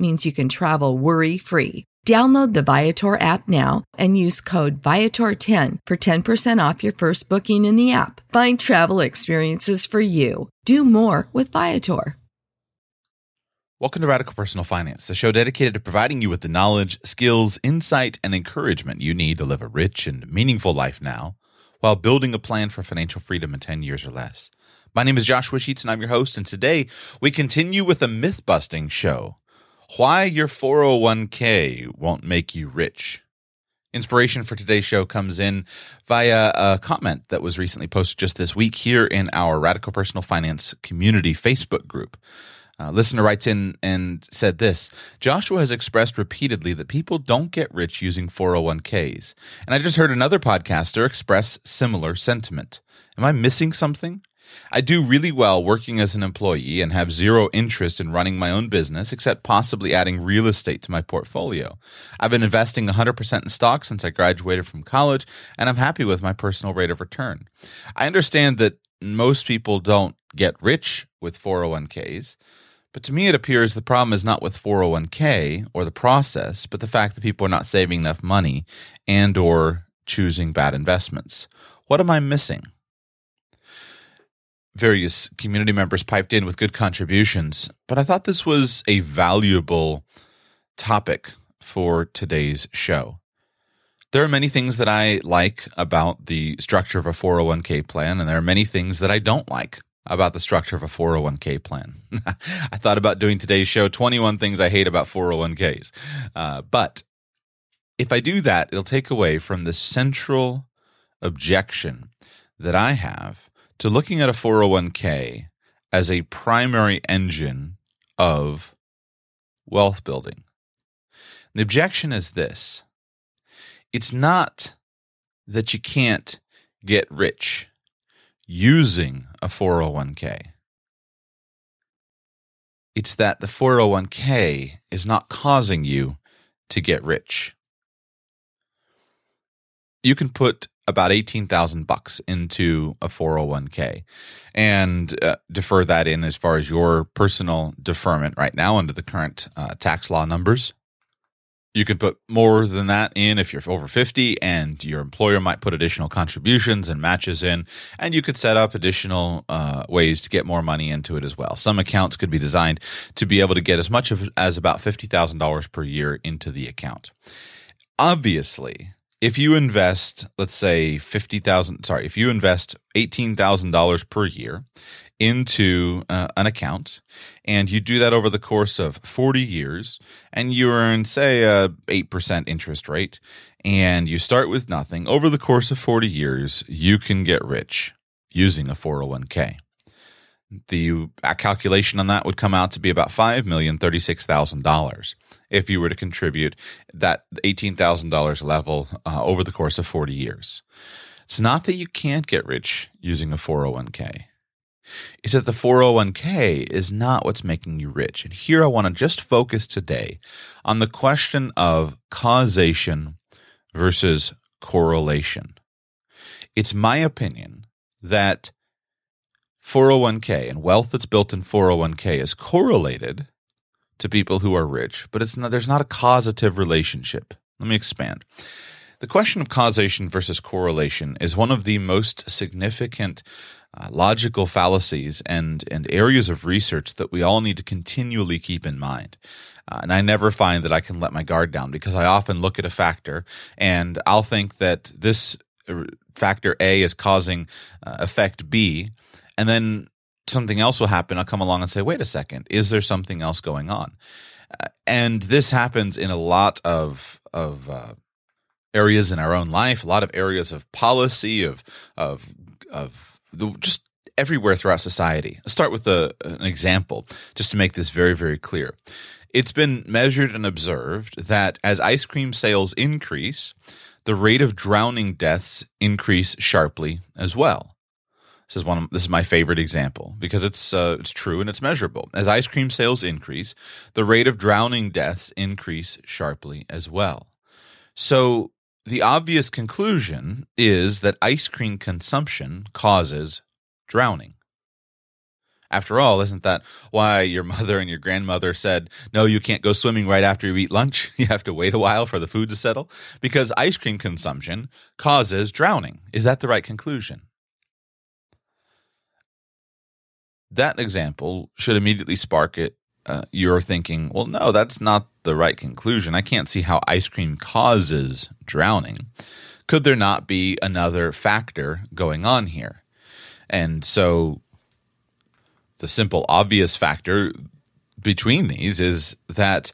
means you can travel worry free. Download the Viator app now and use code Viator10 for 10% off your first booking in the app. Find travel experiences for you. Do more with Viator. Welcome to Radical Personal Finance, the show dedicated to providing you with the knowledge, skills, insight, and encouragement you need to live a rich and meaningful life now while building a plan for financial freedom in 10 years or less. My name is Joshua Sheets, and I'm your host. And today we continue with a myth busting show why your 401k won't make you rich. Inspiration for today's show comes in via a comment that was recently posted just this week here in our Radical Personal Finance Community Facebook group. A listener writes in and said this Joshua has expressed repeatedly that people don't get rich using 401ks. And I just heard another podcaster express similar sentiment. Am I missing something? I do really well working as an employee and have zero interest in running my own business except possibly adding real estate to my portfolio. I've been investing 100% in stocks since I graduated from college and I'm happy with my personal rate of return. I understand that most people don't get rich with 401ks. But to me, it appears the problem is not with 401k or the process, but the fact that people are not saving enough money and or choosing bad investments. What am I missing? Various community members piped in with good contributions, but I thought this was a valuable topic for today's show. There are many things that I like about the structure of a 401k plan, and there are many things that I don't like about the structure of a 401k plan. I thought about doing today's show 21 things I hate about 401ks. Uh, but if I do that, it'll take away from the central objection that I have to looking at a 401k as a primary engine of wealth building. The objection is this it's not that you can't get rich using a 401k. It's that the 401k is not causing you to get rich. You can put about 18,000 bucks into a 401k and uh, defer that in as far as your personal deferment right now under the current uh, tax law numbers. You can put more than that in if you're over 50 and your employer might put additional contributions and matches in and you could set up additional uh, ways to get more money into it as well. Some accounts could be designed to be able to get as much of, as about $50,000 per year into the account. Obviously, if you invest, let's say fifty thousand, sorry, if you invest eighteen thousand dollars per year into uh, an account, and you do that over the course of forty years, and you earn, say, a eight percent interest rate, and you start with nothing, over the course of forty years, you can get rich using a four hundred one k. The calculation on that would come out to be about five million thirty-six thousand dollars if you were to contribute that $18,000 level uh, over the course of 40 years. It's not that you can't get rich using a 401k. It's that the 401k is not what's making you rich. And here I want to just focus today on the question of causation versus correlation. It's my opinion that 401k and wealth that's built in 401k is correlated to people who are rich, but it's not, there's not a causative relationship. Let me expand. The question of causation versus correlation is one of the most significant uh, logical fallacies and, and areas of research that we all need to continually keep in mind. Uh, and I never find that I can let my guard down because I often look at a factor and I'll think that this uh, factor A is causing uh, effect B. And then something else will happen. I'll come along and say, wait a second, is there something else going on? Uh, and this happens in a lot of of uh, areas in our own life, a lot of areas of policy, of of of the, just everywhere throughout society. I'll start with a, an example just to make this very very clear. It's been measured and observed that as ice cream sales increase, the rate of drowning deaths increase sharply as well. This is one. Of, this is my favorite example because it's uh, it's true and it's measurable. As ice cream sales increase, the rate of drowning deaths increase sharply as well. So the obvious conclusion is that ice cream consumption causes drowning. After all, isn't that why your mother and your grandmother said, no, you can't go swimming right after you eat lunch? You have to wait a while for the food to settle? Because ice cream consumption causes drowning. Is that the right conclusion? That example should immediately spark it. Uh, you're thinking, well, no, that's not the right conclusion. I can't see how ice cream causes drowning. Could there not be another factor going on here? And so the simple, obvious factor between these is that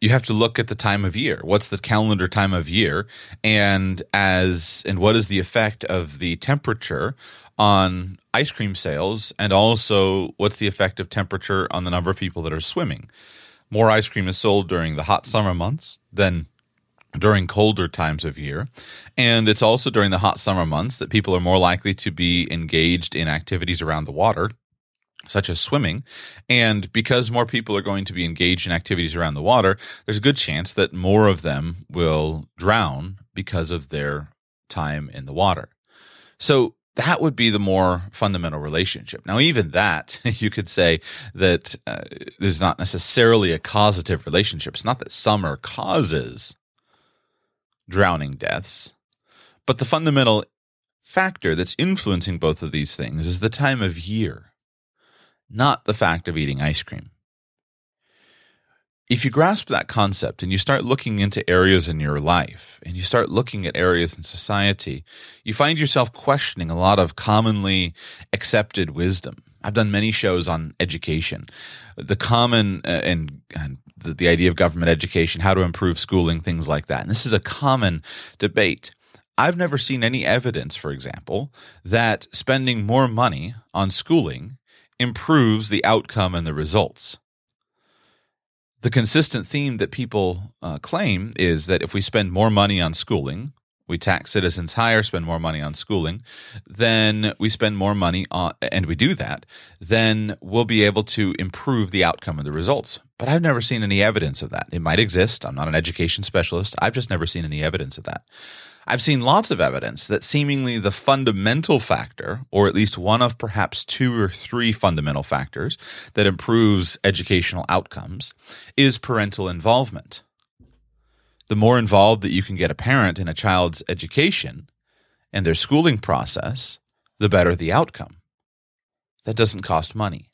you have to look at the time of year. What's the calendar time of year, and as and what is the effect of the temperature on ice cream sales, and also what's the effect of temperature on the number of people that are swimming? More ice cream is sold during the hot summer months than during colder times of year. And it's also during the hot summer months that people are more likely to be engaged in activities around the water such as swimming. And because more people are going to be engaged in activities around the water, there's a good chance that more of them will drown because of their time in the water. So that would be the more fundamental relationship. Now, even that, you could say that uh, there's not necessarily a causative relationship. It's not that summer causes drowning deaths, but the fundamental factor that's influencing both of these things is the time of year not the fact of eating ice cream. If you grasp that concept and you start looking into areas in your life and you start looking at areas in society, you find yourself questioning a lot of commonly accepted wisdom. I've done many shows on education, the common uh, and, and the, the idea of government education, how to improve schooling, things like that. And this is a common debate. I've never seen any evidence, for example, that spending more money on schooling improves the outcome and the results. The consistent theme that people uh, claim is that if we spend more money on schooling, we tax citizens higher, spend more money on schooling, then we spend more money on, and we do that, then we'll be able to improve the outcome of the results. But I've never seen any evidence of that. It might exist. I'm not an education specialist. I've just never seen any evidence of that. I've seen lots of evidence that seemingly the fundamental factor, or at least one of perhaps two or three fundamental factors that improves educational outcomes, is parental involvement. The more involved that you can get a parent in a child's education and their schooling process, the better the outcome. That doesn't cost money.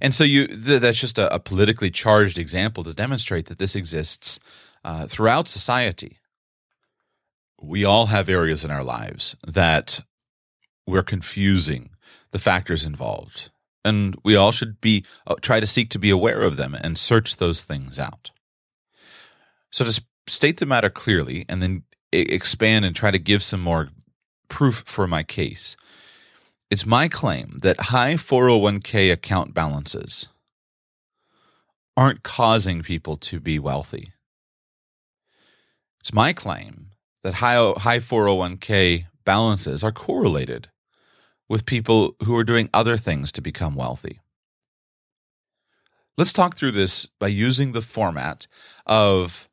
And so you th- that's just a, a, politically charged example to demonstrate that this exists uh, throughout society we all have areas in our lives that we're confusing the factors involved. And we all should be uh, try to seek to be aware of them and search those things out. So to state the matter clearly and then expand and try to give some more proof for my case. It's my claim that high 401k account balances aren't causing people to be wealthy. It's my claim that high, high 401k balances are correlated with people who are doing other things to become wealthy. Let's talk through this by using the format of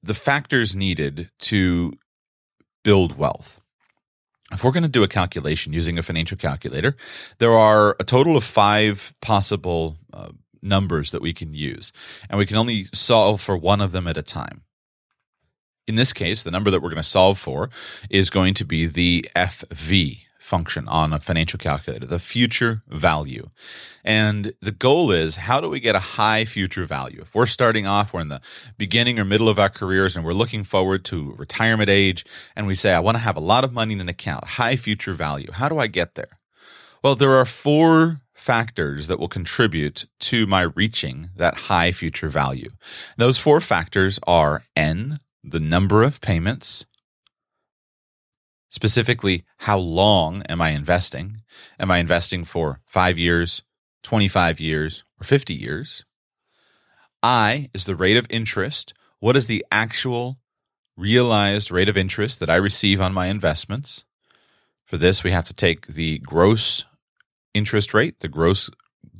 the factors needed to build wealth. If we're going to do a calculation using a financial calculator, there are a total of five possible uh, numbers that we can use, and we can only solve for one of them at a time. In this case, the number that we're going to solve for is going to be the FV function on a financial calculator, the future value. And the goal is how do we get a high future value? If we're starting off, we're in the beginning or middle of our careers and we're looking forward to retirement age and we say, I want to have a lot of money in an account, high future value. How do I get there? Well, there are four factors that will contribute to my reaching that high future value. Those four factors are N, the number of payments, specifically, how long am I investing? Am I investing for five years, 25 years, or 50 years? I is the rate of interest. What is the actual realized rate of interest that I receive on my investments? For this, we have to take the gross interest rate, the gross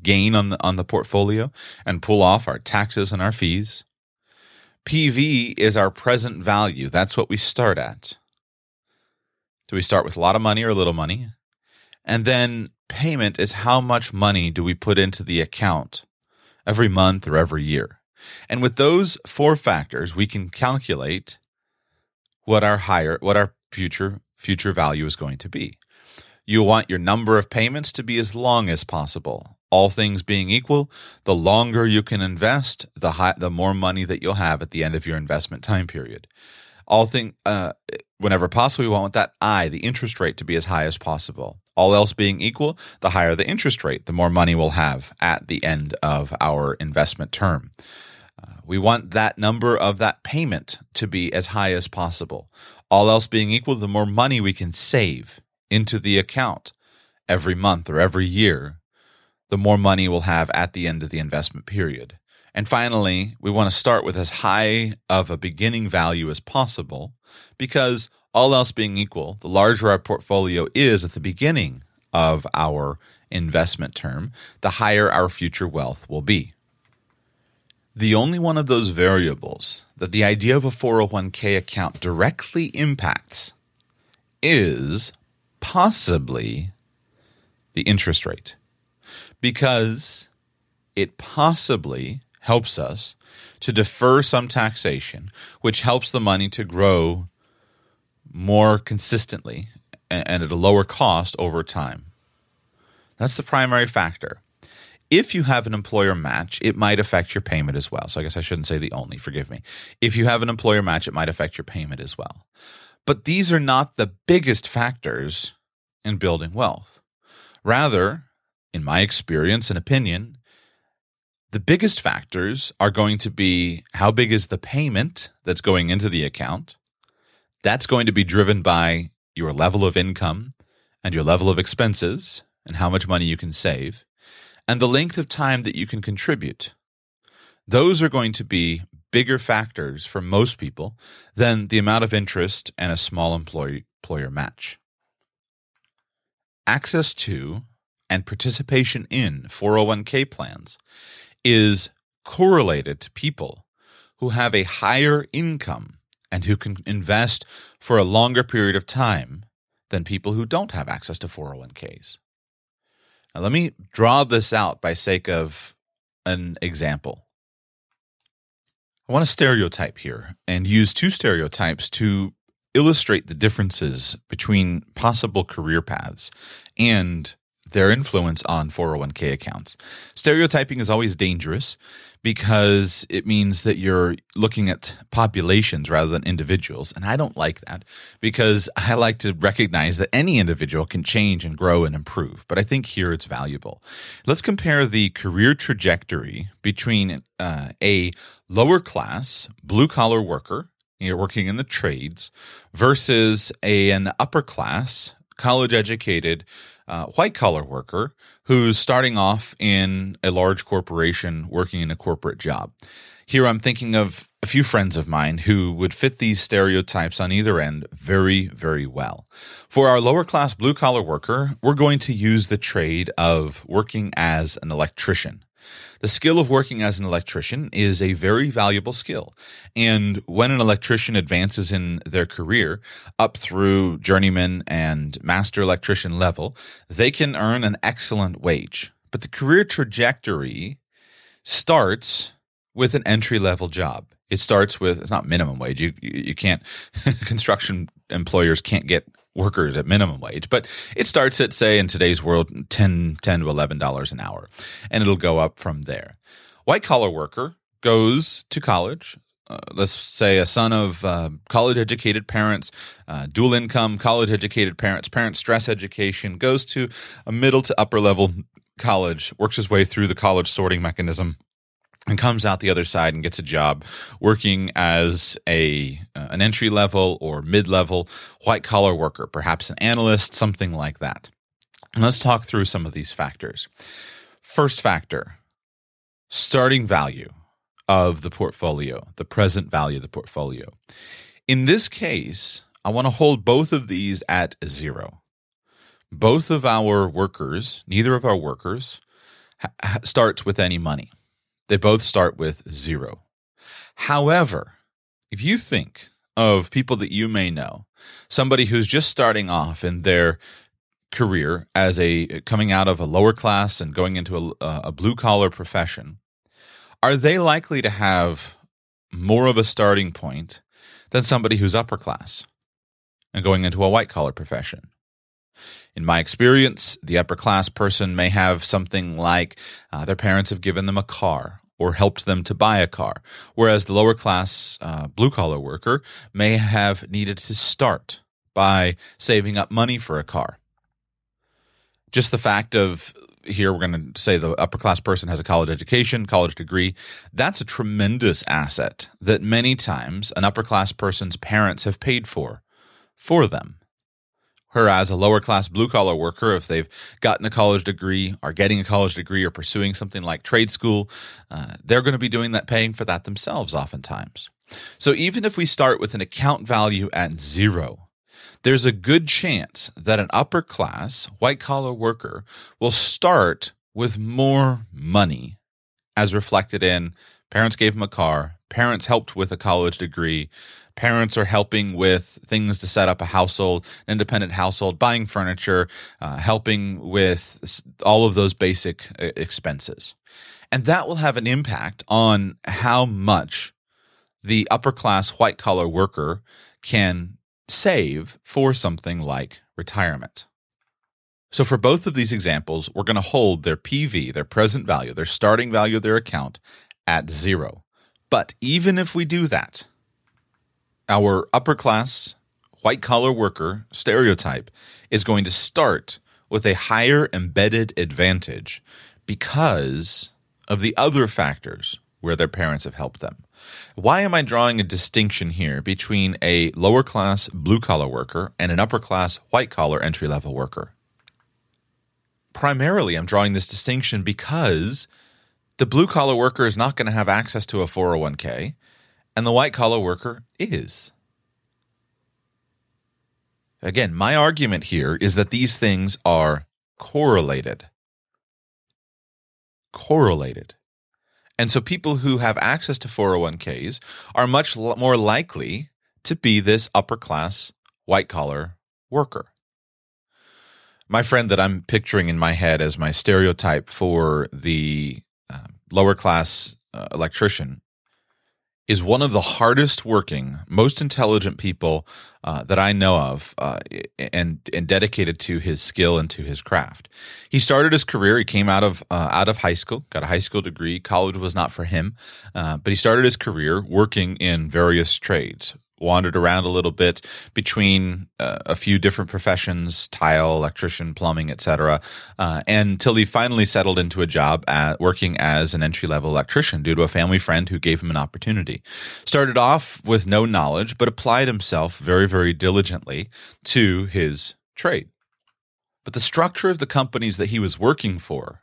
gain on the on the portfolio, and pull off our taxes and our fees. PV is our present value. That's what we start at. Do we start with a lot of money or a little money? And then payment is how much money do we put into the account every month or every year. And with those four factors, we can calculate what our higher what our future future value is going to be. You want your number of payments to be as long as possible. All things being equal, the longer you can invest, the high, the more money that you'll have at the end of your investment time period. All thing, uh, whenever possible, we want that I, the interest rate, to be as high as possible. All else being equal, the higher the interest rate, the more money we'll have at the end of our investment term. Uh, we want that number of that payment to be as high as possible. All else being equal, the more money we can save into the account every month or every year, the more money we'll have at the end of the investment period. And finally, we want to start with as high of a beginning value as possible because all else being equal, the larger our portfolio is at the beginning of our investment term, the higher our future wealth will be. The only one of those variables that the idea of a 401k account directly impacts is possibly the interest rate because it possibly helps us to defer some taxation, which helps the money to grow more consistently and at a lower cost over time. That's the primary factor. If you have an employer match, it might affect your payment as well. So I guess I shouldn't say the only, forgive me. If you have an employer match, it might affect your payment as well. But these are not the biggest factors in building wealth. Rather, in my experience and opinion, the biggest factors are going to be how big is the payment that's going into the account. That's going to be driven by your level of income and your level of expenses and how much money you can save and the length of time that you can contribute. Those are going to be bigger factors for most people than the amount of interest and a small employee, employer match. Access to and participation in 401k plans is correlated to people who have a higher income and who can invest for a longer period of time than people who don't have access to 401ks. Now, let me draw this out by sake of an example. I want to stereotype here and use two stereotypes to illustrate the differences between possible career paths and their influence on 401k accounts. Stereotyping is always dangerous because it means that you're looking at populations rather than individuals. And I don't like that because I like to recognize that any individual can change and grow and improve. But I think here it's valuable. Let's compare the career trajectory between uh, a lower class blue collar worker. You're working in the trades versus a, an upper class college educated uh, white collar worker who's starting off in a large corporation working in a corporate job. Here I'm thinking of a few friends of mine who would fit these stereotypes on either end very, very well. For our lower class blue collar worker, we're going to use the trade of working as an electrician. The skill of working as an electrician is a very valuable skill. And when an electrician advances in their career up through journeyman and master electrician level, they can earn an excellent wage. But the career trajectory starts with an entry level job. It starts with it's not minimum wage. You you can't construction employers can't get workers at minimum wage, but it starts at say in today's world 10 10 to 11 dollars an hour and it'll go up from there. White collar worker goes to college, uh, let's say a son of uh, college educated parents, uh, dual income college educated parents, parent stress education, goes to a middle to upper level college, works his way through the college sorting mechanism, and comes out the other side and gets a job working as a uh, an entry level or mid level white collar worker, perhaps an analyst, something like that. And let's talk through some of these factors. First factor: starting value of the portfolio, the present value of the portfolio. In this case, I want to hold both of these at zero. Both of our workers, neither of our workers, ha- starts with any money. They both start with zero. However, if you think of people that you may know, somebody who's just starting off in their career as a coming out of a lower class and going into a, a blue collar profession, are they likely to have more of a starting point than somebody who's upper class and going into a white collar profession? In my experience, the upper class person may have something like uh, their parents have given them a car or helped them to buy a car, whereas the lower class uh, blue collar worker may have needed to start by saving up money for a car. Just the fact of here we're going to say the upper class person has a college education, college degree. That's a tremendous asset that many times an upper class person's parents have paid for for them. Whereas a lower class blue collar worker, if they've gotten a college degree, are getting a college degree, or pursuing something like trade school, uh, they're going to be doing that, paying for that themselves oftentimes. So even if we start with an account value at zero, there's a good chance that an upper class white collar worker will start with more money as reflected in parents gave him a car, parents helped with a college degree, parents are helping with things to set up a household, independent household, buying furniture, uh, helping with all of those basic uh, expenses. And that will have an impact on how much the upper class white collar worker can save for something like retirement. So, for both of these examples, we're going to hold their PV, their present value, their starting value of their account at zero. But even if we do that, our upper class white collar worker stereotype is going to start with a higher embedded advantage because of the other factors where their parents have helped them. Why am I drawing a distinction here between a lower class blue collar worker and an upper class white collar entry level worker? Primarily, I'm drawing this distinction because the blue collar worker is not going to have access to a 401k, and the white collar worker is. Again, my argument here is that these things are correlated. Correlated. And so people who have access to 401ks are much more likely to be this upper class white collar worker. My friend that I'm picturing in my head as my stereotype for the uh, lower class uh, electrician is one of the hardest working, most intelligent people uh, that I know of, uh, and and dedicated to his skill and to his craft. He started his career. He came out of uh, out of high school, got a high school degree. College was not for him, uh, but he started his career working in various trades, wandered around a little bit between uh, a few different professions tile electrician plumbing etc uh, until he finally settled into a job at working as an entry level electrician due to a family friend who gave him an opportunity. Started off with no knowledge but applied himself very very diligently to his trade. But the structure of the companies that he was working for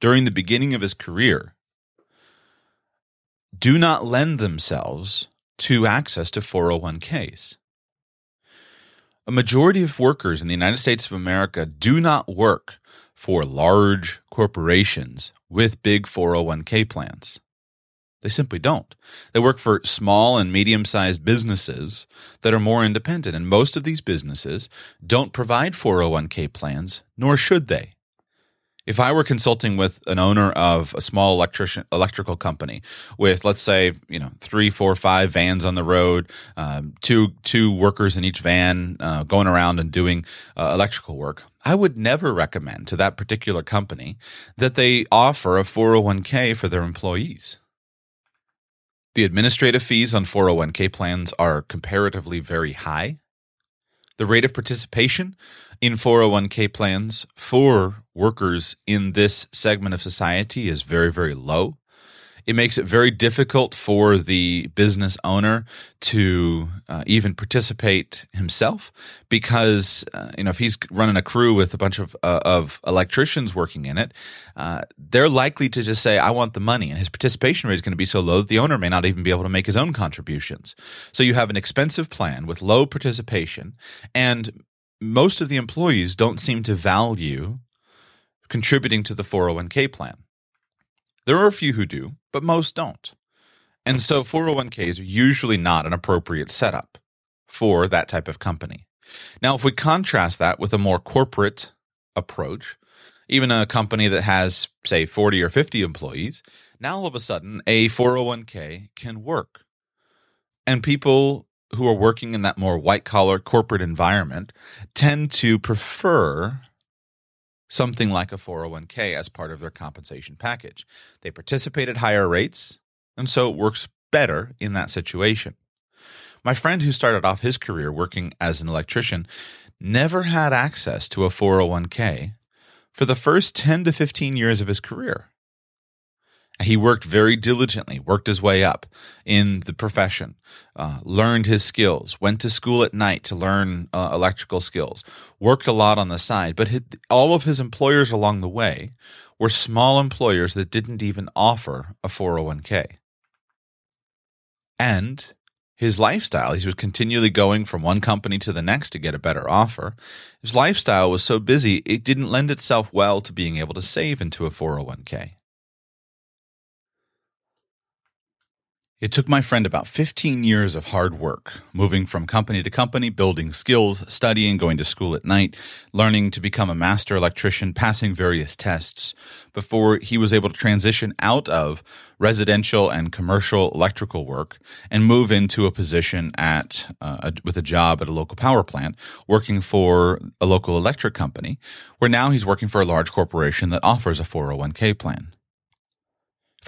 during the beginning of his career do not lend themselves to access to 401ks. A majority of workers in the United States of America do not work for large corporations with big 401k plans. They simply don't. They work for small and medium sized businesses that are more independent, and most of these businesses don't provide 401k plans, nor should they if I were consulting with an owner of a small electrician electrical company with, let's say, you know, three, four, five vans on the road, um, two two workers in each van uh, going around and doing uh, electrical work, I would never recommend to that particular company that they offer a 401k for their employees. The administrative fees on 401k plans are comparatively very high. The rate of participation in 401k plans for workers in this segment of society is very, very low. It makes it very difficult for the business owner to uh, even participate himself because uh, you know if he's running a crew with a bunch of uh, of electricians working in it, uh, they're likely to just say, "I want the money," and his participation rate is going to be so low that the owner may not even be able to make his own contributions. So you have an expensive plan with low participation, and most of the employees don't seem to value contributing to the 401k plan. There are a few who do, but most don't. And so 401ks are usually not an appropriate setup for that type of company. Now, if we contrast that with a more corporate approach, even a company that has, say, 40 or 50 employees, now all of a sudden a 401k can work. And people who are working in that more white collar corporate environment tend to prefer something like a 401k as part of their compensation package. They participate at higher rates, and so it works better in that situation. My friend who started off his career working as an electrician never had access to a 401k for the first 10 to 15 years of his career. He worked very diligently, worked his way up in the profession, uh, learned his skills, went to school at night to learn uh, electrical skills, worked a lot on the side. But his, all of his employers along the way were small employers that didn't even offer a 401k. And his lifestyle, he was continually going from one company to the next to get a better offer. His lifestyle was so busy, it didn't lend itself well to being able to save into a 401k. It took my friend about 15 years of hard work, moving from company to company, building skills, studying, going to school at night, learning to become a master electrician, passing various tests, before he was able to transition out of residential and commercial electrical work and move into a position at uh, a, with a job at a local power plant, working for a local electric company, where now he's working for a large corporation that offers a 401k plan.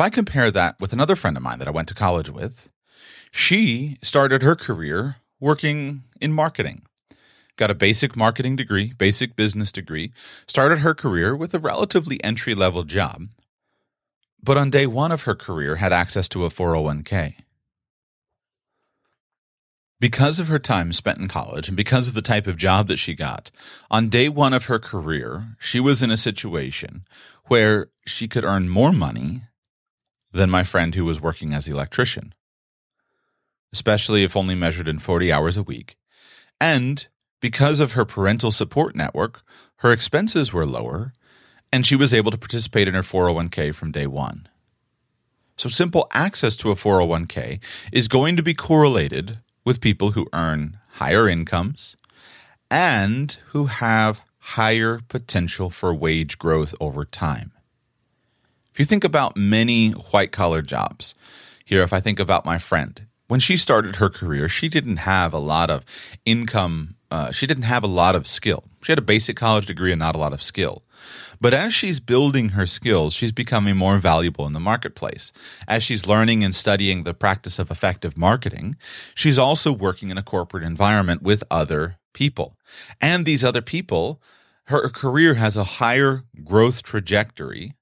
If I compare that with another friend of mine that I went to college with, she started her career working in marketing. Got a basic marketing degree, basic business degree, started her career with a relatively entry level job, but on day one of her career had access to a 401k. Because of her time spent in college and because of the type of job that she got, on day one of her career, she was in a situation where she could earn more money than my friend who was working as electrician, especially if only measured in 40 hours a week. And because of her parental support network, her expenses were lower, and she was able to participate in her 401k from day one. So, simple access to a 401k is going to be correlated with people who earn higher incomes and who have higher potential for wage growth over time. If you think about many white collar jobs, here, if I think about my friend, when she started her career, she didn't have a lot of income. Uh, she didn't have a lot of skill. She had a basic college degree and not a lot of skill. But as she's building her skills, she's becoming more valuable in the marketplace. As she's learning and studying the practice of effective marketing, she's also working in a corporate environment with other people. And these other people, her career has a higher growth trajectory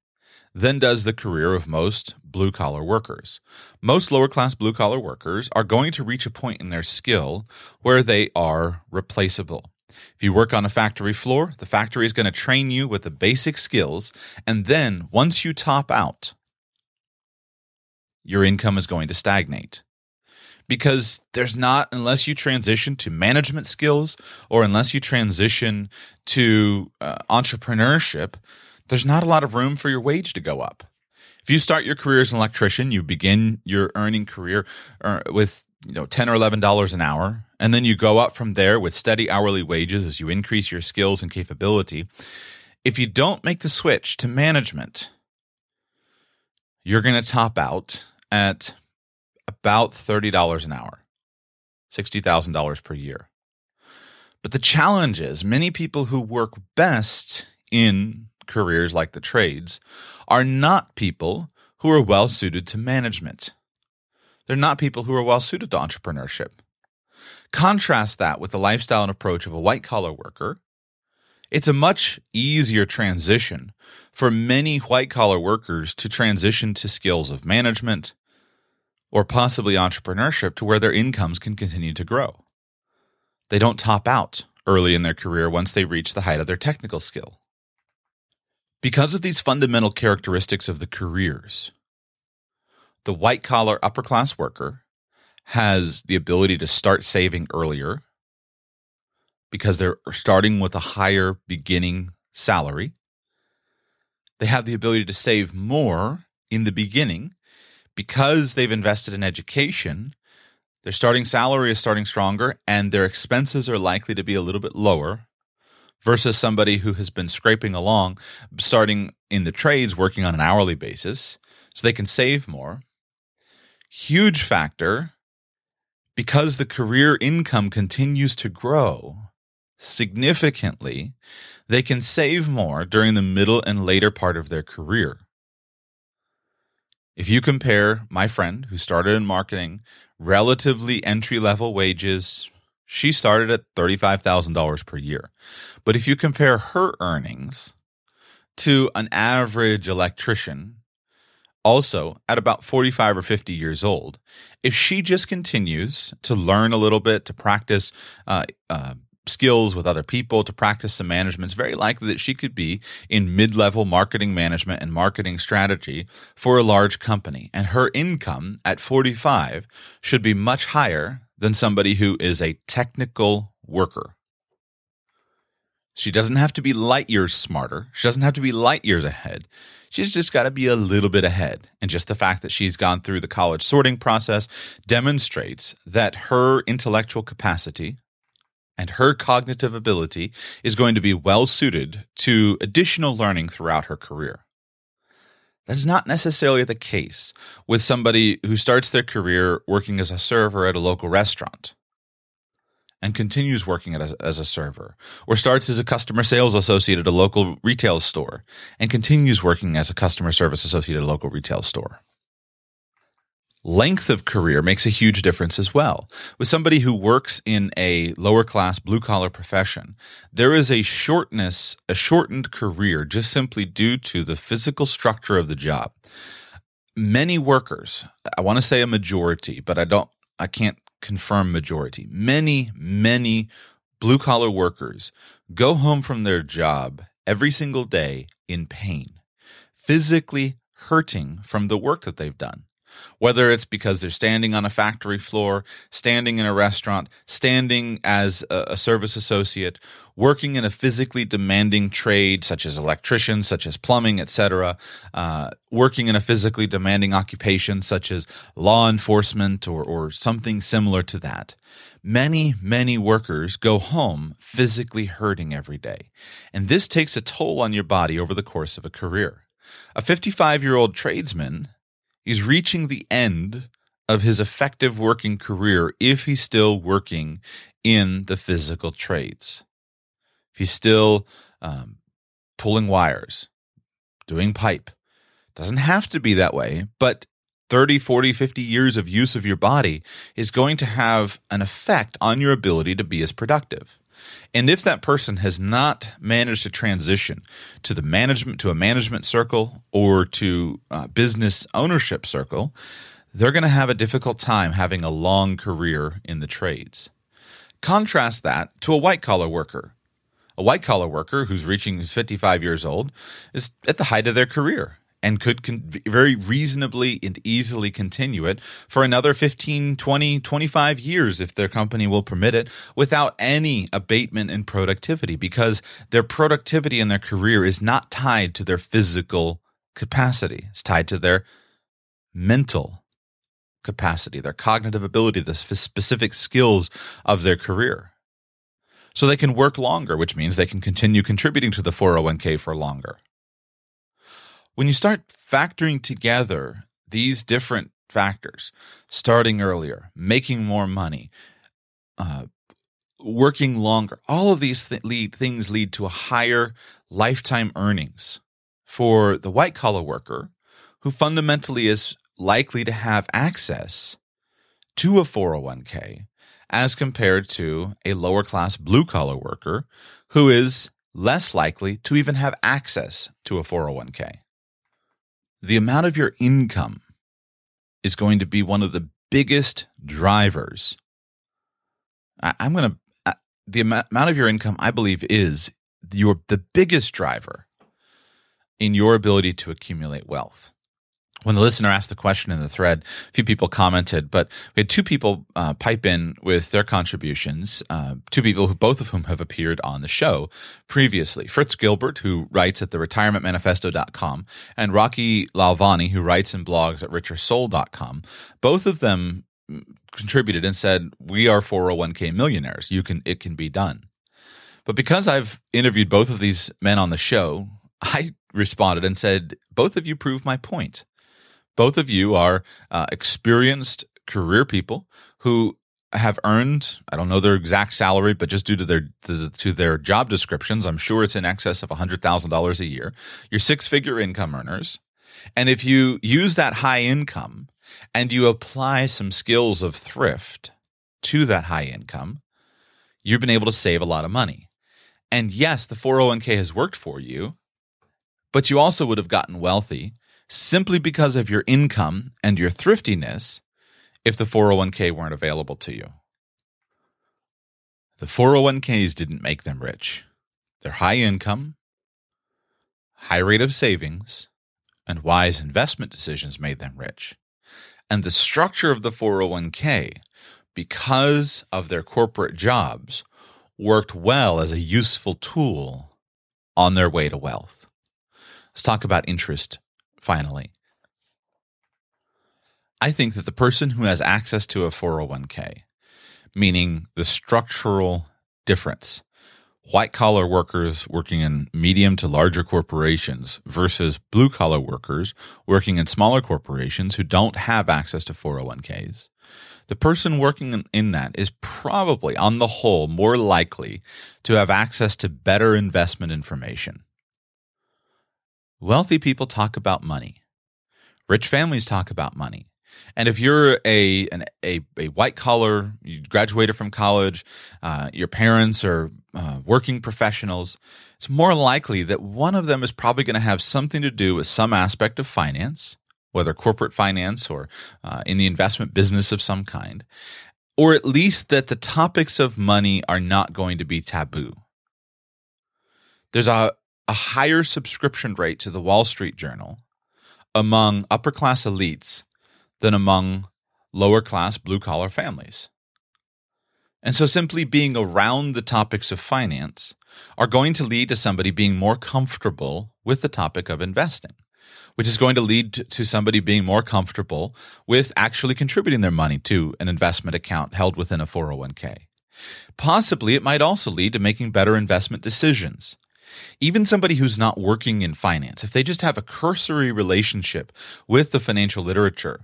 than does the career of most blue collar workers. Most lower class blue collar workers are going to reach a point in their skill where they are replaceable. If you work on a factory floor, the factory is going to train you with the basic skills. And then once you top out, your income is going to stagnate. Because there's not, unless you transition to management skills or unless you transition to uh, entrepreneurship, there's not a lot of room for your wage to go up. If you start your career as an electrician, you begin your earning career uh, with you know 10 or 11 dollars an hour and then you go up from there with steady hourly wages as you increase your skills and capability if you don't make the switch to management you're going to top out at about $30 an hour $60,000 per year but the challenge is many people who work best in careers like the trades are not people who are well suited to management. They're not people who are well suited to entrepreneurship. Contrast that with the lifestyle and approach of a white collar worker. It's a much easier transition for many white collar workers to transition to skills of management or possibly entrepreneurship to where their incomes can continue to grow. They don't top out early in their career once they reach the height of their technical skill. Because of these fundamental characteristics of the careers, the white collar upper class worker has the ability to start saving earlier because they're starting with a higher beginning salary. They have the ability to save more in the beginning because they've invested in education. Their starting salary is starting stronger and their expenses are likely to be a little bit lower versus somebody who has been scraping along, starting in the trades, working on an hourly basis, so they can save more. Huge factor because the career income continues to grow significantly, they can save more during the middle and later part of their career. If you compare my friend who started in marketing, relatively entry level wages, she started at $35,000 per year. But if you compare her earnings to an average electrician also at about 45 or 50 years old, if she just continues to learn a little bit, to practice uh, uh, skills with other people, to practice some management, it's very likely that she could be in mid level marketing management and marketing strategy for a large company. And her income at 45 should be much higher than somebody who is a technical worker. She doesn't have to be light years smarter. She doesn't have to be light years ahead. She's just got to be a little bit ahead. And just the fact that she's gone through the college sorting process demonstrates that her intellectual capacity and her cognitive ability is going to be well suited to additional learning throughout her career. That's not necessarily the case with somebody who starts their career working as a server at a local restaurant and continues working as, as a server, or starts as a customer sales associate at a local retail store and continues working as a customer service associate at a local retail store. Length of career makes a huge difference as well. With somebody who works in a lower class blue collar profession, there is a shortness, a shortened career just simply due to the physical structure of the job. Many workers, I want to say a majority, but I don't, I can't confirm majority. Many, many blue collar workers go home from their job every single day in pain, physically hurting from the work that they've done. Whether it's because they're standing on a factory floor, standing in a restaurant, standing as a, service associate, working in a physically demanding trade such as electrician, such as plumbing, etc., uh, working in a physically demanding occupation such as law enforcement or, or something similar to that. Many, many workers go home physically hurting every day. And this takes a toll on your body over the course of a career. A 55 year old tradesman He's reaching the end of his effective working career if he's still working in the physical trades. If he's still um, pulling wires, doing pipe, doesn't have to be that way, but 30, 40, 50 years of use of your body is going to have an effect on your ability to be as productive. And if that person has not managed to transition to the management to a management circle or to a business ownership circle, they're going to have a difficult time having a long career in the trades. Contrast that to a white collar worker. A white collar worker who's reaching 55 years old is at the height of their career and could con- very reasonably and easily continue it for another 15, 20, 25 years if their company will permit it without any abatement in productivity because their productivity in their career is not tied to their physical capacity. It's tied to their mental capacity, their cognitive ability, the specific skills of their career. So they can work longer, which means they can continue contributing to the 401k for longer when you start factoring together these different factors, starting earlier, making more money, uh, working longer, all of these th- lead, things lead to a higher lifetime earnings for the white collar worker who fundamentally is likely to have access to a 401k as compared to a lower class blue collar worker who is less likely to even have access to a 401k. The amount of your income is going to be one of the biggest drivers. I'm going to, the amount of your income, I believe, is your the biggest driver in your ability to accumulate wealth when the listener asked the question in the thread, a few people commented, but we had two people uh, pipe in with their contributions. Uh, two people who both of whom have appeared on the show previously. Fritz Gilbert, who writes at the retirementmanifesto.com, and Rocky Lalvani, who writes and blogs at richersoul.com. Both of them contributed and said, "We are 401k millionaires. You can it can be done." But because I've interviewed both of these men on the show, I responded and said, "Both of you prove my point." Both of you are uh, experienced career people who have earned i don't know their exact salary but just due to their to, to their job descriptions i'm sure it's in excess of $100000 a year. You're six figure income earners. And if you use that high income and you apply some skills of thrift to that high income you've been able to save a lot of money. And yes the 401k has worked for you but you also would have gotten wealthy simply because of your income and your thriftiness if the 401k weren't available to you. The 401ks didn't make them rich. Their high income, high rate of savings, and wise investment decisions made them rich. And the structure of the 401k, because of their corporate jobs, worked well as a useful tool on their way to wealth. Let's talk about interest finally. I think that the person who has access to a 401k, meaning the structural difference, white collar workers working in medium to larger corporations versus blue collar workers working in smaller corporations who don't have access to 401ks, the person working in that is probably, on the whole, more likely to have access to better investment information. Wealthy people talk about money. Rich families talk about money. And if you're a an, a, a white collar, you graduated from college, uh, your parents are uh, working professionals, it's more likely that one of them is probably going to have something to do with some aspect of finance, whether corporate finance or uh, in the investment business of some kind, or at least that the topics of money are not going to be taboo. There's a, a higher subscription rate to the Wall Street Journal among upper class elites than among lower class blue collar families. And so simply being around the topics of finance are going to lead to somebody being more comfortable with the topic of investing, which is going to lead to somebody being more comfortable with actually contributing their money to an investment account held within a 401k. Possibly it might also lead to making better investment decisions even somebody who's not working in finance, if they just have a cursory relationship with the financial literature,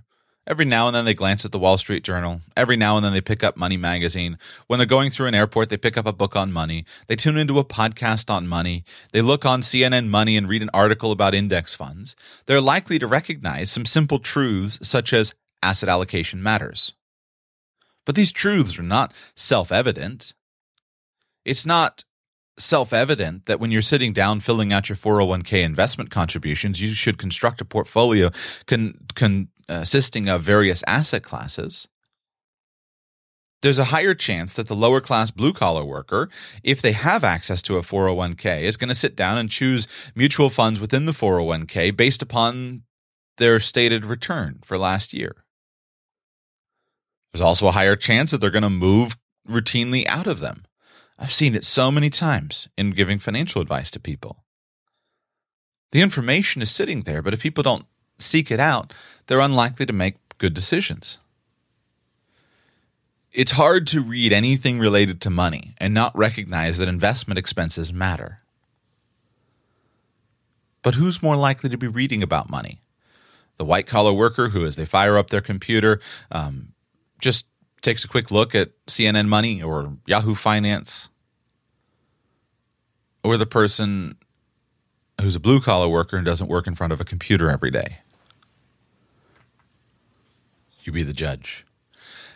every now and then they glance at the Wall Street Journal. Every now and then they pick up Money Magazine. When they're going through an airport, they pick up a book on money. They tune into a podcast on money. They look on CNN Money and read an article about index funds. They're likely to recognize some simple truths such as asset allocation matters. But these truths are not self evident. It's not self evident that when you're sitting down filling out your 401k investment contributions, you should construct a portfolio con, con, uh, consisting of various asset classes. There's a higher chance that the lower class blue collar worker, if they have access to a 401k, is going to sit down and choose mutual funds within the 401k based upon their stated return for last year. There's also a higher chance that they're going to move routinely out of them I've seen it so many times in giving financial advice to people. The information is sitting there, but if people don't seek it out, they're unlikely to make good decisions. It's hard to read anything related to money and not recognize that investment expenses matter. But who's more likely to be reading about money? The white collar worker who, as they fire up their computer, um, just takes a quick look at CNN Money or Yahoo Finance, or the person who's a blue collar worker and doesn't work in front of a computer every day. You be the judge.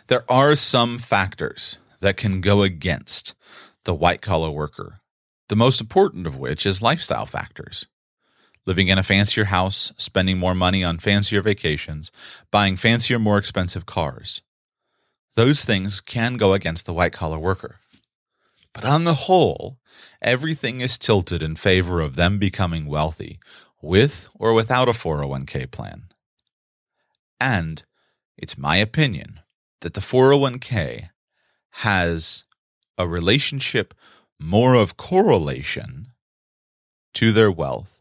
There are some factors that can go against the white collar worker, the most important of which is lifestyle factors. Living in a fancier house, spending more money on fancier vacations, buying fancier, more expensive cars. Those things can go against the white collar worker. But on the whole, everything is tilted in favor of them becoming wealthy with or without a 401k plan. And it's my opinion that the 401k has a relationship more of correlation to their wealth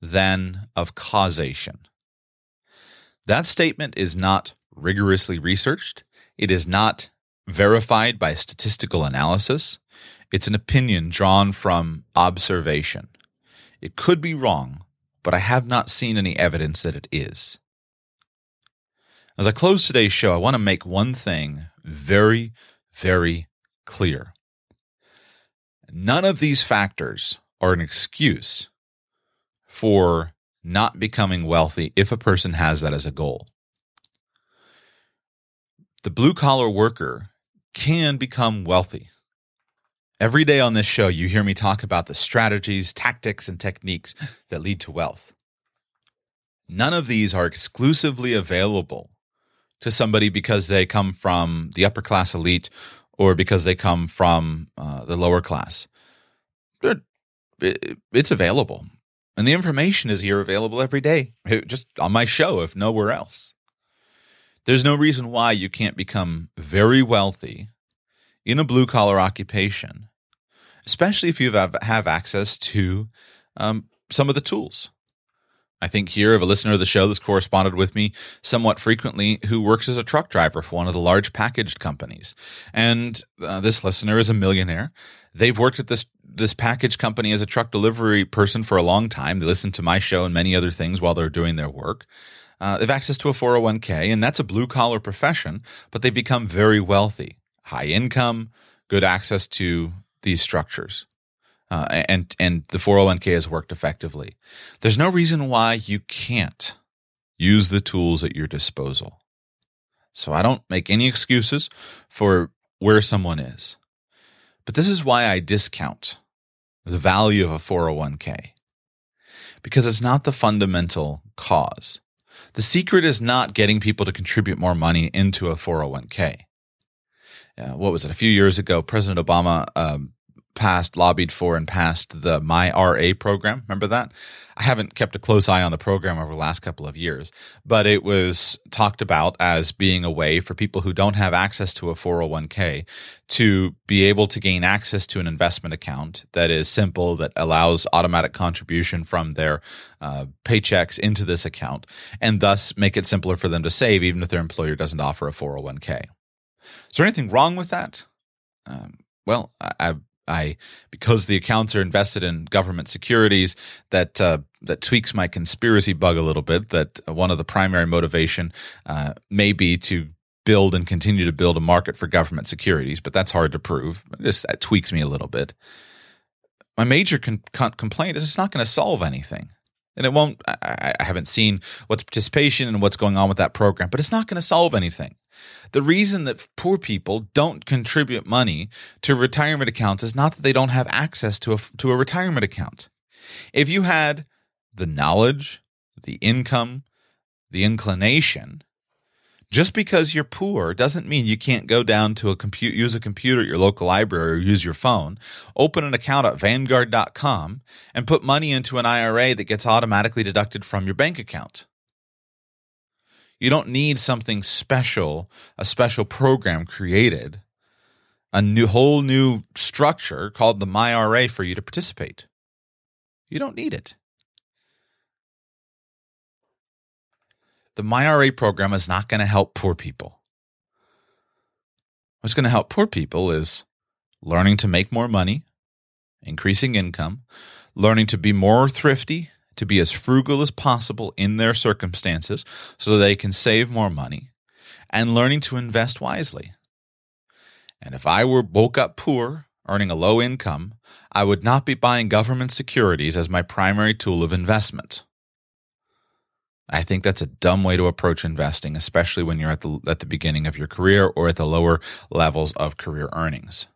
than of causation. That statement is not rigorously researched. It is not verified by statistical analysis. It's an opinion drawn from observation. It could be wrong, but I have not seen any evidence that it is. As I close today's show, I want to make one thing very, very clear. None of these factors are an excuse for not becoming wealthy if a person has that as a goal. The blue collar worker can become wealthy. Every day on this show, you hear me talk about the strategies, tactics, and techniques that lead to wealth. None of these are exclusively available to somebody because they come from the upper class elite or because they come from uh, the lower class. They're, it's available. And the information is here available every day, just on my show, if nowhere else. There's no reason why you can't become very wealthy in a blue collar occupation especially if you have, have access to um, some of the tools. I think here of a listener of the show that's corresponded with me somewhat frequently who works as a truck driver for one of the large packaged companies. And uh, this listener is a millionaire. They've worked at this this package company as a truck delivery person for a long time. They listen to my show and many other things while they're doing their work. Uh, they have access to a 401k, and that's a blue collar profession, but they become very wealthy, high income, good access to these structures. Uh, and and the 401k has worked effectively. There's no reason why you can't use the tools at your disposal. So I don't make any excuses for where someone is. But this is why I discount the value of a 401k. Because it's not the fundamental cause. The secret is not getting people to contribute more money into a 401k uh, what was it? A few years ago, President Obama um, passed, lobbied for, and passed the MyRA program. Remember that? I haven't kept a close eye on the program over the last couple of years, but it was talked about as being a way for people who don't have access to a 401k to be able to gain access to an investment account that is simple, that allows automatic contribution from their uh, paychecks into this account, and thus make it simpler for them to save, even if their employer doesn't offer a 401k. Is there anything wrong with that? Um, well, I, I because the accounts are invested in government securities that uh, that tweaks my conspiracy bug a little bit. That one of the primary motivation uh, may be to build and continue to build a market for government securities, but that's hard to prove. It just that tweaks me a little bit. My major con- con- complaint is it's not going to solve anything and it won't I, I, haven't seen what's participation and what's going on with that program but it's not going to solve anything the reason that poor people don't contribute money to retirement accounts is not that they don't have access to a, to a retirement account. If you had the knowledge, the income, the inclination, just because you're poor doesn't mean you can't go down to a compute, use a computer at your local library or use your phone, open an account at vanguard.com, and put money into an IRA that gets automatically deducted from your bank account. You don't need something special, a special program created, a new whole new structure called the MyRA for you to participate. You don't need it. The MyRA program is not going to help poor people. What's going to help poor people is learning to make more money, increasing income, learning to be more thrifty, to be as frugal as possible in their circumstances so they can save more money, and learning to invest wisely. And if I were woke up poor, earning a low income, I would not be buying government securities as my primary tool of investment. I think that's a dumb way to approach investing, especially when you're at the at the beginning of your career or at the lower levels of career earnings.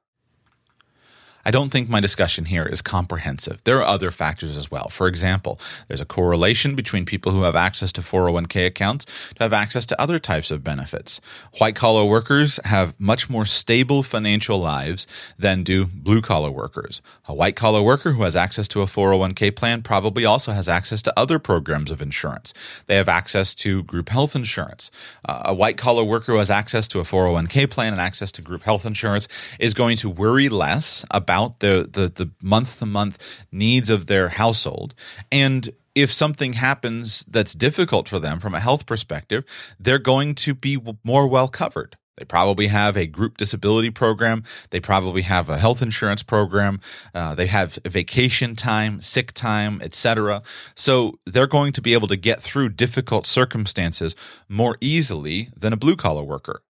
I don't think my discussion here is comprehensive. There are other factors as well. For example, there's a correlation between people who have access to 401k accounts to have access to other types of benefits. White collar workers have much more stable financial lives than do blue collar workers. A white collar worker who has access to a 401k plan probably also has access to other programs of insurance. They have access to group health insurance. Uh, a white collar worker who has access to a 401k plan and access to group health insurance is going to worry less about about the the the month to month needs of their household and if something happens that's difficult for them from a health perspective they're going to be more well covered they probably have a group disability program. They probably have a health insurance program. Uh, they have vacation time, sick time, etc. So they're going to be able to get through difficult circumstances more easily than a blue collar worker.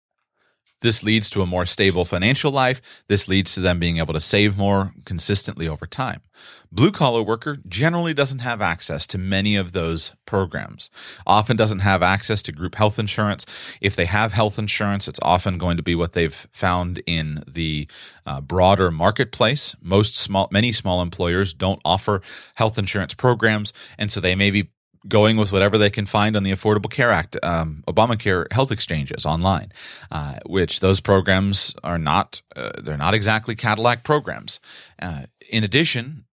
This leads to a more stable financial life. This leads to them being able to save more consistently over time. Blue collar worker generally doesn't have access to many of those programs, often doesn't have access to group health insurance. If they have health insurance, it's often going to be what they've found in the uh, broader marketplace. Most small, many small employers don't offer health insurance programs, and so they may be going with whatever they can find on the Affordable Care Act, um, Obamacare health exchanges online, uh, which those programs are not, uh, they're not exactly Cadillac programs. Uh, in addition,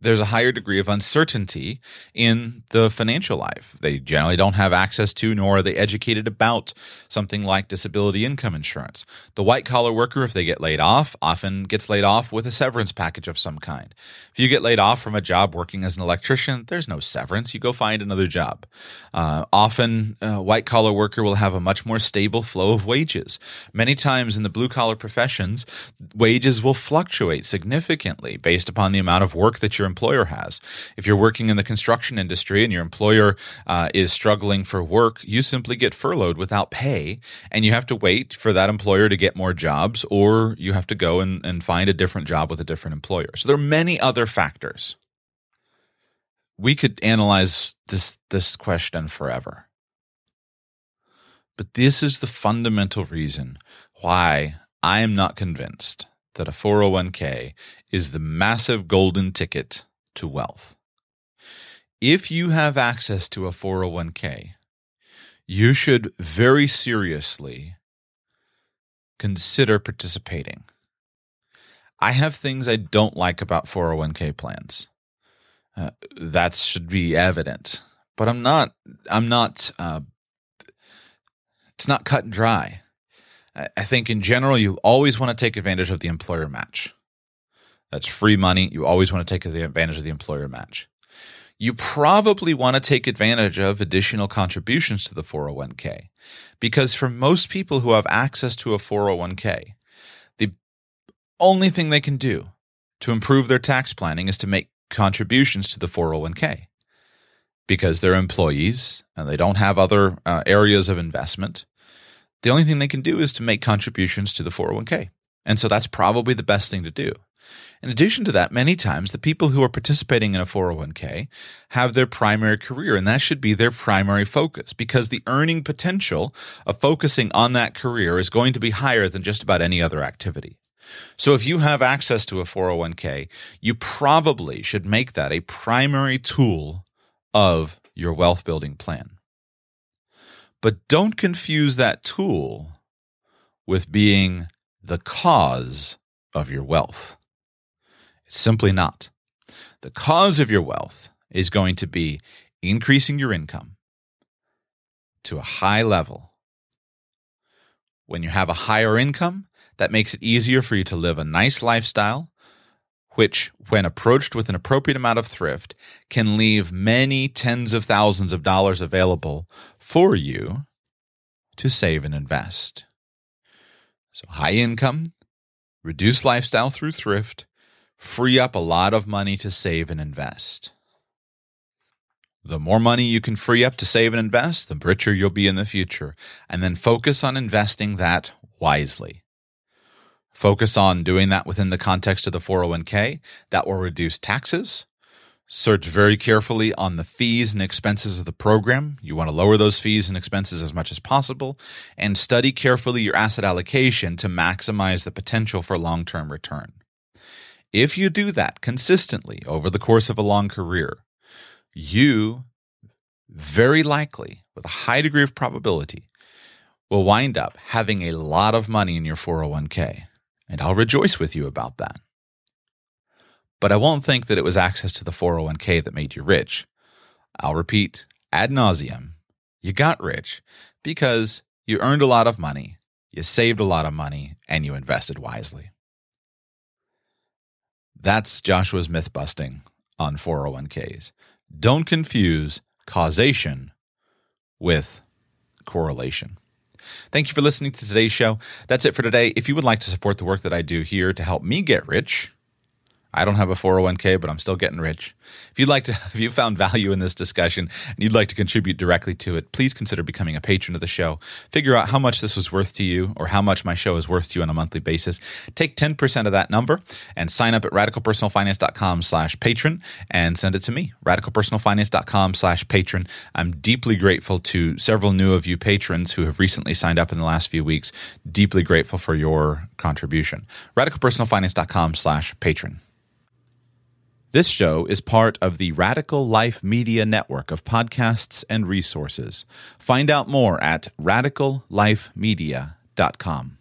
there's a higher degree of uncertainty in the financial life. They generally don't have access to, nor are they educated about something like disability income insurance. The white collar worker, if they get laid off, often gets laid off with a severance package of some kind. If you get laid off from a job working as an electrician, there's no severance. You go find another job. Uh, often, a white collar worker will have a much more stable flow of wages. Many times in the blue collar professions, wages will fluctuate significantly based upon the amount of work that you're employer has. If you're working in the construction industry and your employer uh, is struggling for work, you simply get furloughed without pay, and you have to wait for that employer to get more jobs, or you have to go and, and find a different job with a different employer. So there are many other factors. We could analyze this this question forever. But this is the fundamental reason why I am not convinced that a 401k is the massive golden ticket to wealth. If you have access to a 401k, you should very seriously consider participating. I have things I don't like about 401k plans. Uh, that should be evident, but I'm not. I'm not. Uh, it's not cut and dry. I think in general, you always want to take advantage of the employer match. That's free money. You always want to take advantage of the employer match. You probably want to take advantage of additional contributions to the 401k because for most people who have access to a 401k, the only thing they can do to improve their tax planning is to make contributions to the 401k because they're employees and they don't have other uh, areas of investment. The only thing they can do is to make contributions to the 401k. And so that's probably the best thing to do. In addition to that, many times the people who are participating in a 401k have their primary career, and that should be their primary focus because the earning potential of focusing on that career is going to be higher than just about any other activity. So if you have access to a 401k, you probably should make that a primary tool of your wealth building plan. But don't confuse that tool with being the cause of your wealth. It's simply not. The cause of your wealth is going to be increasing your income to a high level. When you have a higher income, that makes it easier for you to live a nice lifestyle, which, when approached with an appropriate amount of thrift, can leave many tens of thousands of dollars available for you to save and invest. So, high income, reduce lifestyle through thrift, free up a lot of money to save and invest. The more money you can free up to save and invest, the richer you'll be in the future. And then focus on investing that wisely. Focus on doing that within the context of the 401k. That will reduce taxes. Search very carefully on the fees and expenses of the program. You want to lower those fees and expenses as much as possible, and study carefully your asset allocation to maximize the potential for long term return. If you do that consistently over the course of a long career, you very likely, with a high degree of probability, will wind up having a lot of money in your 401k. And I'll rejoice with you about that. But I won't think that it was access to the 401k that made you rich. I'll repeat ad nauseum you got rich because you earned a lot of money, you saved a lot of money, and you invested wisely. That's Joshua's myth busting on 401ks. Don't confuse causation with correlation. Thank you for listening to today's show. That's it for today. If you would like to support the work that I do here to help me get rich, I don't have a 401k, but I'm still getting rich. If you'd like to, if you found value in this discussion and you'd like to contribute directly to it, please consider becoming a patron of the show. Figure out how much this was worth to you or how much my show is worth to you on a monthly basis. Take 10% of that number and sign up at radicalpersonalfinance.com slash patron and send it to me, radicalpersonalfinance.com slash patron. I'm deeply grateful to several new of you patrons who have recently signed up in the last few weeks. Deeply grateful for your contribution. radicalpersonalfinance.com slash patron. This show is part of the Radical Life Media Network of podcasts and resources. Find out more at radicallifemedia.com.